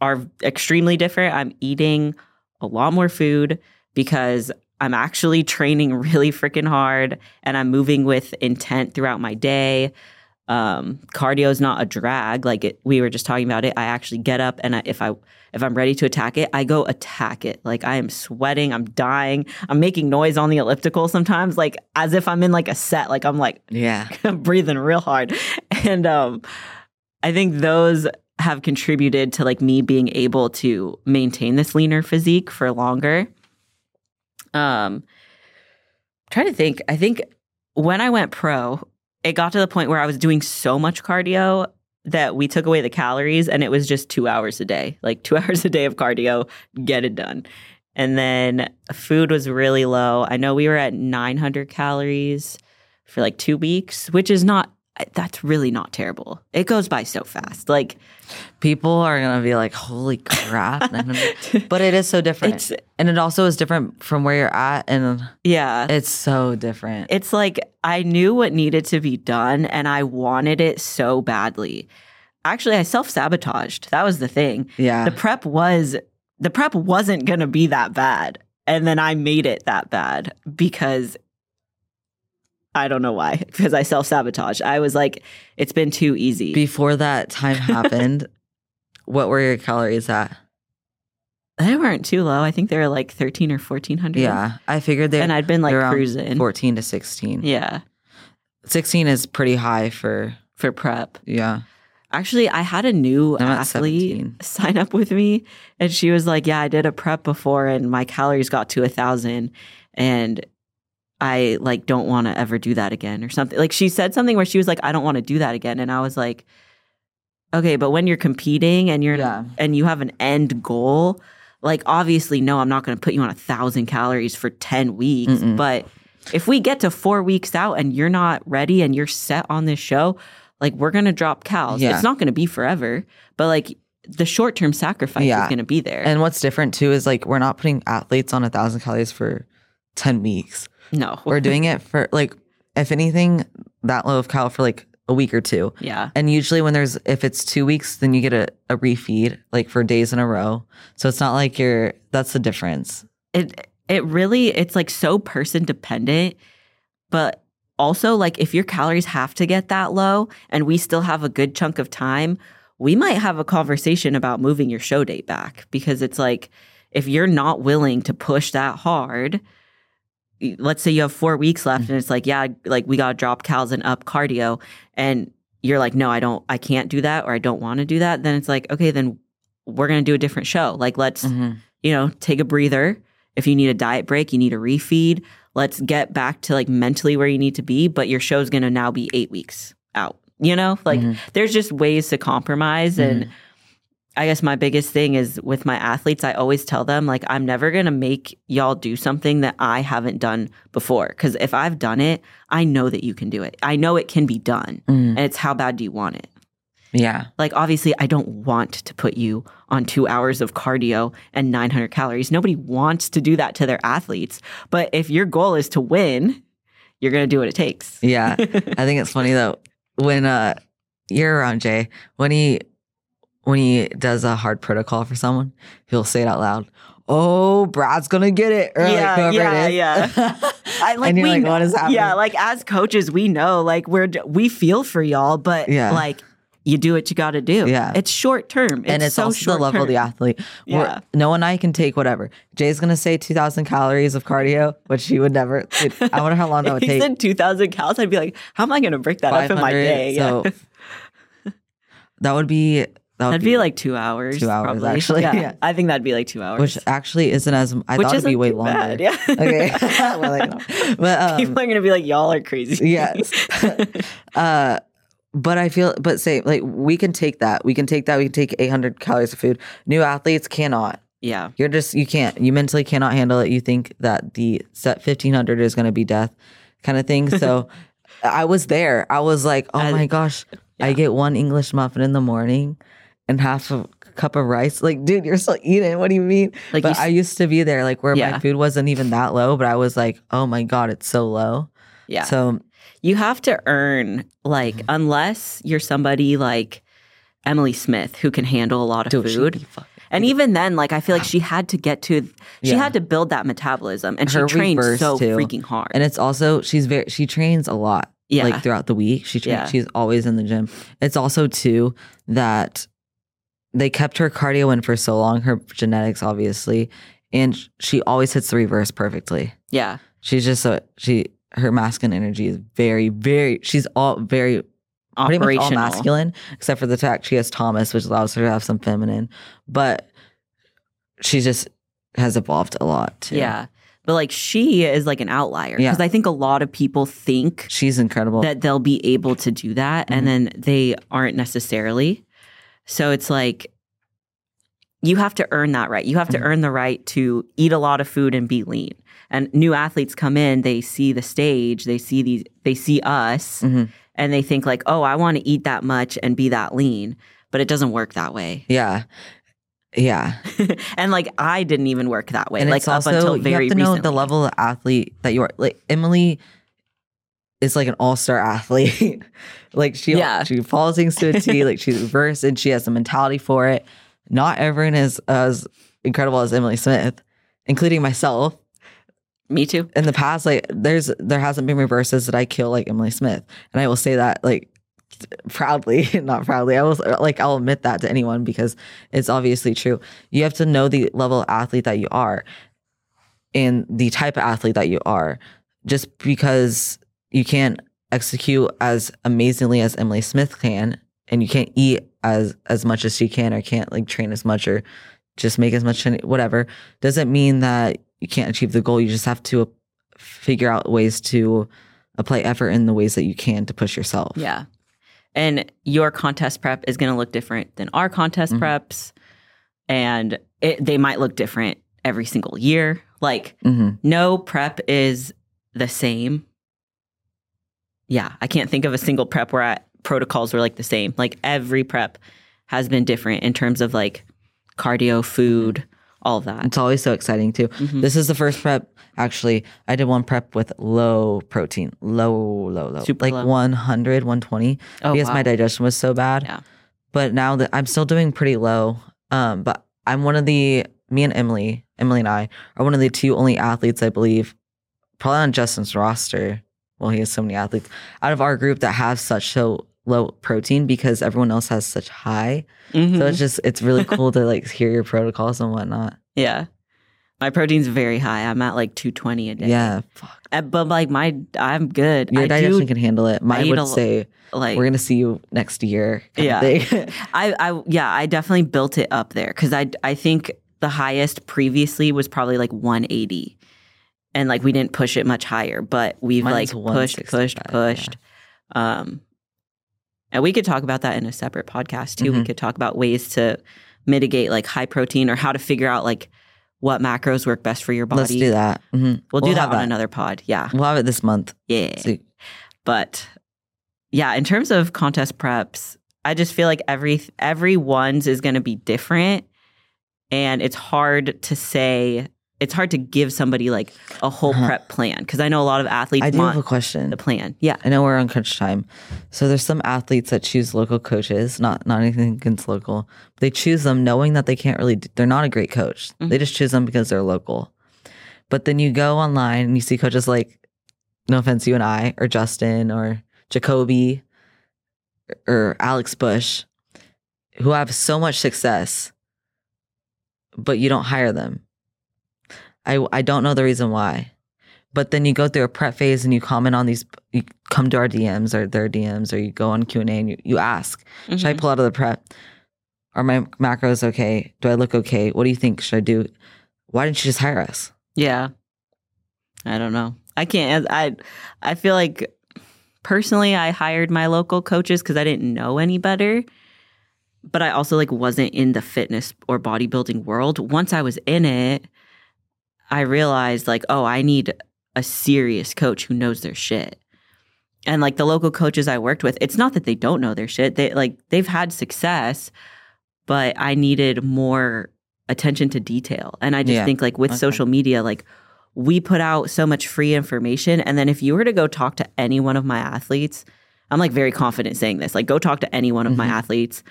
are extremely different. I'm eating a lot more food because I'm actually training really freaking hard and I'm moving with intent throughout my day. Um, cardio is not a drag. Like it, we were just talking about it. I actually get up and I, if I if I'm ready to attack it, I go attack it. Like I am sweating, I'm dying, I'm making noise on the elliptical sometimes, like as if I'm in like a set. Like I'm like Yeah. I'm <laughs> breathing real hard. And um I think those have contributed to like me being able to maintain this leaner physique for longer. Um trying to think, I think when I went pro, it got to the point where I was doing so much cardio that we took away the calories and it was just 2 hours a day. Like 2 <laughs> hours a day of cardio, get it done. And then food was really low. I know we were at 900 calories for like 2 weeks, which is not that's really not terrible. It goes by so fast. Like People are gonna be like, "Holy crap!" but it is so different, it's and it also is different from where you're at, and yeah. it's so different. It's like I knew what needed to be done and I wanted it so badly. Actually, I self-sabotaged. That was the thing. yeah, The prep was the prep wasn't going to be that bad. And then I made it that bad because I don't know why, <laughs> because I self-sabotaged. I was like it's been too easy. Before that time <laughs> happened, what were your calories at? they weren't too low. I think they were like 13 or 1400. Yeah, I figured they And I'd been like cruising. fourteen to sixteen. Yeah, Sixteen is pretty high for for prep. yeah. Actually, I had a new I'm athlete sign up with me, and she was like, "Yeah, I did a prep before, and my calories got to a thousand, and I like don't want to ever do that again, or something." Like she said something where she was like, "I don't want to do that again," and I was like, "Okay, but when you're competing and you're Yeah. and you have an end goal, like obviously, no, I'm not going to put you on a thousand calories for ten weeks, Mm-mm. but." If we get to four weeks out and you're not ready and you're set on this show, like we're gonna drop cows. Yeah. It's not gonna be forever, but like the short term sacrifice Yeah. is gonna be there. And what's different too is like we're not putting athletes on a thousand calories for ten weeks. No, We're doing it for like, if anything, that low of cal for like a week or two. yeah, And usually when there's if it's two weeks, then you get a, a refeed like for days in a row. So it's not like you're that's the difference. it it really it's like so person dependent, but also like if your calories have to get that low and we still have a good chunk of time, we might have a conversation about moving your show date back because it's like if you're not willing to push that hard, let's say you have four weeks left Mm-hmm. and it's like, yeah, like we got to drop cals and up cardio. And you're like, no, I don't, I can't do that or I don't want to do that. Then it's like, okay, then we're going to do a different show. Like, let's, Mhm. you know, take a breather. If you need a diet break, you need a refeed. Let's get back to like mentally where you need to be. But your show's going to now be eight weeks out. You know, like Mhm. there's just ways to compromise. And I guess my biggest thing is with my athletes, I always tell them, like, I'm never going to make y'all do something that I haven't done before. Cause if I've done it, I know that you can do it. I know it can be done. Mhm. And it's how bad do you want it? Yeah. Like, obviously, I don't want to put you on two hours of cardio and 900 calories. Nobody wants to do that to their athletes. But if your goal is to win, you're going to do what it takes. Yeah. <laughs> I think it's funny though when uh you're around Jay when he when he does a hard protocol for someone, he'll say it out loud. Oh, Brad's gonna get it. Or Yeah, like yeah, it is. yeah. <laughs> I like and you're we like, what is happening? Yeah, like as coaches, we know like we're we feel for y'all, but Yeah. like you do what you got to do. Yeah. it's short term, and it's so also the short level of the athlete. Yeah. Noa and I can take whatever. Jay's gonna say two thousand calories of cardio, which he would never. I wonder how long <laughs> that would he take. said two thousand calories, I'd be like, how am I to break that up in my 500, day? Yeah. So <laughs> that would be that would That'd be like two hours. Two hours, probably. <laughs> actually. Yeah, Yeah. <laughs> I think that'd be like two hours. which actually isn't as I Which thought it'd be way longer. bad, yeah. <laughs> okay. Well, like, no. But um, People are going to be like, y'all are crazy. yes. uh, but I feel, but say like we can take that. We can take that. We can take 800 calories of food. New athletes cannot. yeah. You're just you can't. You mentally cannot handle it. You think that the set 1500 is going to be death, kind of thing. So I was there. I was like, oh As- my gosh, I get one English muffin in the morning and half a cup of rice. Like, dude, you're still eating. What do you mean? Like but you I used to be there, like where Yeah. my food wasn't even that low, but I was like, oh my god, it's so low. Yeah. So you have to earn like Mm-hmm. unless you're somebody like Emily Smith who can handle a lot of dude, food. And even then, like I feel like she <sighs> had to get to she Yeah. had to build that metabolism and Her she trained so too. freaking hard. And it's also she's very she trains a lot. yeah. Like throughout the week. She tra- Yeah. she's always in the gym. It's also too that they kept her cardio in for so long, her genetics obviously, and she always hits the reverse perfectly. yeah. She's just a she her masculine energy is very, very she's all very pretty much all Operational. masculine, except for the fact she has Thomas, which allows her to have some feminine. But she just has evolved a lot too. Yeah. But like she is like an outlier. Yeah. Because I think a lot of people think She's incredible. that they'll be able to do that Mhm. and then they aren't necessarily. So it's like you have to earn that right. You have to Mhm. earn the right to eat a lot of food and be lean. And new athletes come in, they see the stage, they see these they see us Mhm. and they think like, "Oh, I want to eat that much and be that lean." But it doesn't work that way. yeah. Yeah. <laughs> and like I didn't even work that way. and like it's up also until you have to know recently. the level of athlete that you are. Like Emily is like an all star athlete. <laughs> like she Yeah. she follows things to a T. <laughs> like she's reversed and she has the mentality for it. Not everyone is as incredible as Emily Smith, including myself. Me too. In the past, like there's there hasn't been reverses that I kill like Emily Smith, and I will say that like proudly, <laughs> not proudly. I will like I'll admit that to anyone because it's obviously true. You have to know the level of athlete that you are and the type of athlete that you are. Just because you can't execute as amazingly as Emily Smith can, and you can't eat as as much as she can, or can't like train as much, or just make as much whatever, doesn't mean that you can't achieve the goal. You just have to figure out ways to apply effort in the ways that you can to push yourself. Yeah. And your contest prep is going to look different than our contest Mhm. preps. And it, they might look different every single year. Like, hmm no prep is the same. Yeah. I can't think of a single prep where I, protocols were like the same. Like, every prep has been different in terms of like cardio, food, all of that. It's always so exciting too. Mhm. This is the first prep. Actually, I did one prep with low protein, low, low, low, Super like low. 100, 120, Oh, because wow. my digestion was so bad. Yeah. But now that I'm still doing pretty low, um, but I'm one of the me and Emily, Emily and I are one of the two only athletes I believe, probably on Justin's roster. Well, he has so many athletes out of our group that have such so low protein because everyone else has such high. Mhm. So it's just it's really cool to like hear your protocols and whatnot. Yeah. My protein's very high. I'm at like 220 a day. Yeah, fuck. Uh, But like my, I'm good. Your I digestion do can handle it. Mine would a- say like we're gonna see you next year. Yeah. <laughs> I, I yeah, I definitely built it up there because I I think the highest previously was probably like 180, and like we didn't push it much higher, but we've Mine's like pushed, pushed, 165, pushed. Um, and we could talk about that in a separate podcast too. We Mhm. could talk about ways to mitigate like high protein or how to figure out like what macros work best for your body. Let's do that. Mhm. We'll, do We'll that have on another pod. Yeah, We'll have it this month. yeah. But yeah, in terms of contest preps, I just feel like every everyone's is going to be different, and it's hard to say. It's hard to give somebody like a whole Uh-huh. prep plan because I know a lot of athletes I do have a question. the plan. Yeah, I know we're on crunch time. So there's some athletes that choose local coaches, not not anything against local. They choose them knowing that they can't really they're not a great coach. Mm-hmm. They just choose them because they're local. But then you go online and you see coaches like no offense you and I or Justin or Jacoby or Alex Bush who have so much success but you don't hire them. I I don't know the reason why but then you go through a prep phase and you comment on these you come to our dms or their dms or you go on q&a and you, you ask should i Mhm. pull out of the prep are my macros okay do i look okay what do you think should i do why didn't you just hire us yeah. I don't know. I can't. I I feel like personally, I hired my local coaches because I didn't know any better. But I also like wasn't in the fitness or bodybuilding world. Once I was in it, I realized like, oh, I need a serious coach who knows their shit. And like the local coaches I worked with, it's not that they don't know their shit. They like they've had success, but I needed more attention to detail. And I just Yeah. think like with Okay. social media, like we put out so much free information. And then if you were to go talk to any one of my athletes, I'm like very confident saying this, like go talk to any one of my Mhm. athletes.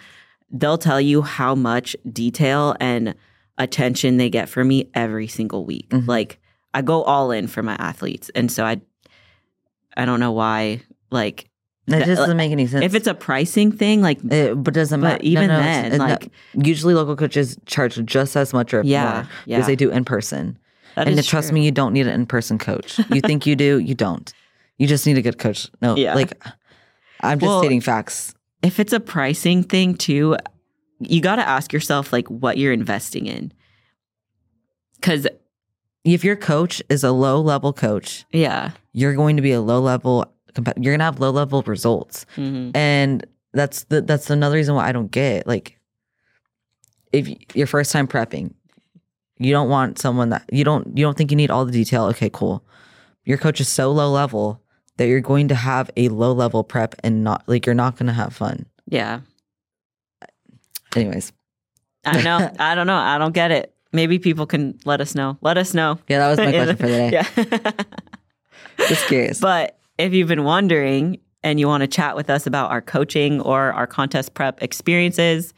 They'll tell you how much detail and attention they get from me every single week. Mhm. Like I go all in for my athletes. And so I I don't know why like that just doesn't make any sense if it's a pricing thing, like it, but doesn't but matter even then, like- usually local coaches charge just as much or Yeah, more yeah. because they do in person that and trust true. me you don't need an in-person coach <laughs> you think you do you don't you just need a good coach no Yeah. like i'm just Well, stating facts if it's a pricing thing too, you got to ask yourself like what you're investing in. Cuz if your coach is a low level coach, yeah. you're going to be a low level. You're going to have low level results, Mhm. and that's the, that's another reason why I don't get like if your first time prepping, you don't want someone that you don't you don't think you need all the detail. Okay, cool. Your coach is so low level that you're going to have a low level prep and not like you're not going to have fun. Yeah. Anyways, I know. <laughs> I don't know. I don't get it. Maybe people can let us know. Let us know. yeah, that was my question <laughs> for the day. Yeah. <laughs> Just curious. But if you've been wondering and you want to chat with us about our coaching or our contest prep experiences,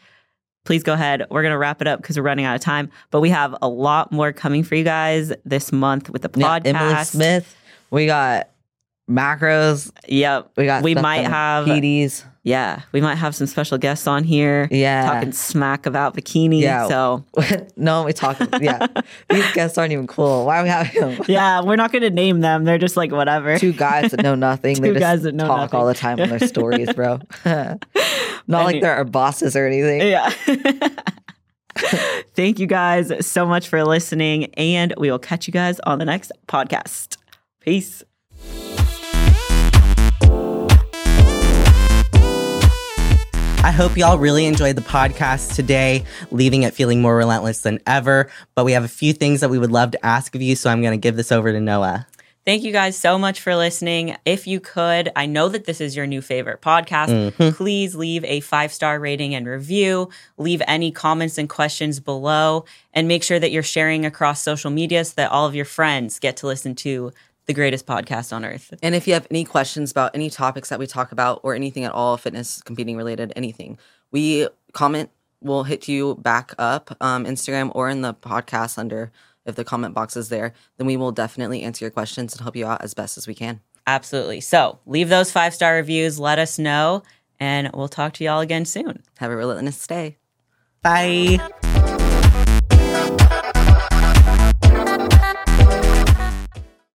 please go ahead. We're going to wrap it up because we're running out of time. But we have a lot more coming for you guys this month with the Yeah, podcast. Emily Smith. We got macros. Yep. We got We might have- PDs. Yeah. We might have some special guests on here Yeah. talking smack about bikinis. Yeah. So, <laughs> no, we talk. Yeah, <laughs> these guests aren't even cool. Why are we having them? <laughs> yeah, we're not going to name them. They're just like whatever. Two guys that know nothing. they Two just guys that know talk nothing. all the time on their stories, bro. Not like they're our bosses or anything. Yeah. Thank you guys so much for listening, and we will catch you guys on the next podcast. Peace. I hope y'all really enjoyed the podcast today, leaving it feeling more relentless than ever. But we have a few things that we would love to ask of you, so I'm going to give this over to Noa. Thank you guys so much for listening. If you could, I know that this is your new favorite podcast. Mm-hmm. Please leave a five star rating and review. Leave any comments and questions below, and make sure that you're sharing across social media so that all of your friends get to listen to the greatest podcast on earth. And if you have any questions about any topics that we talk about or anything at all, fitness, competing related, anything, we comment. We'll hit you back up, um, Instagram or in the podcast under if the comment box is there. Then we will definitely answer your questions and help you out as best as we can. Absolutely. So leave those five star reviews. Let us know, and we'll talk to y'all again soon. Have a relentless day. Bye.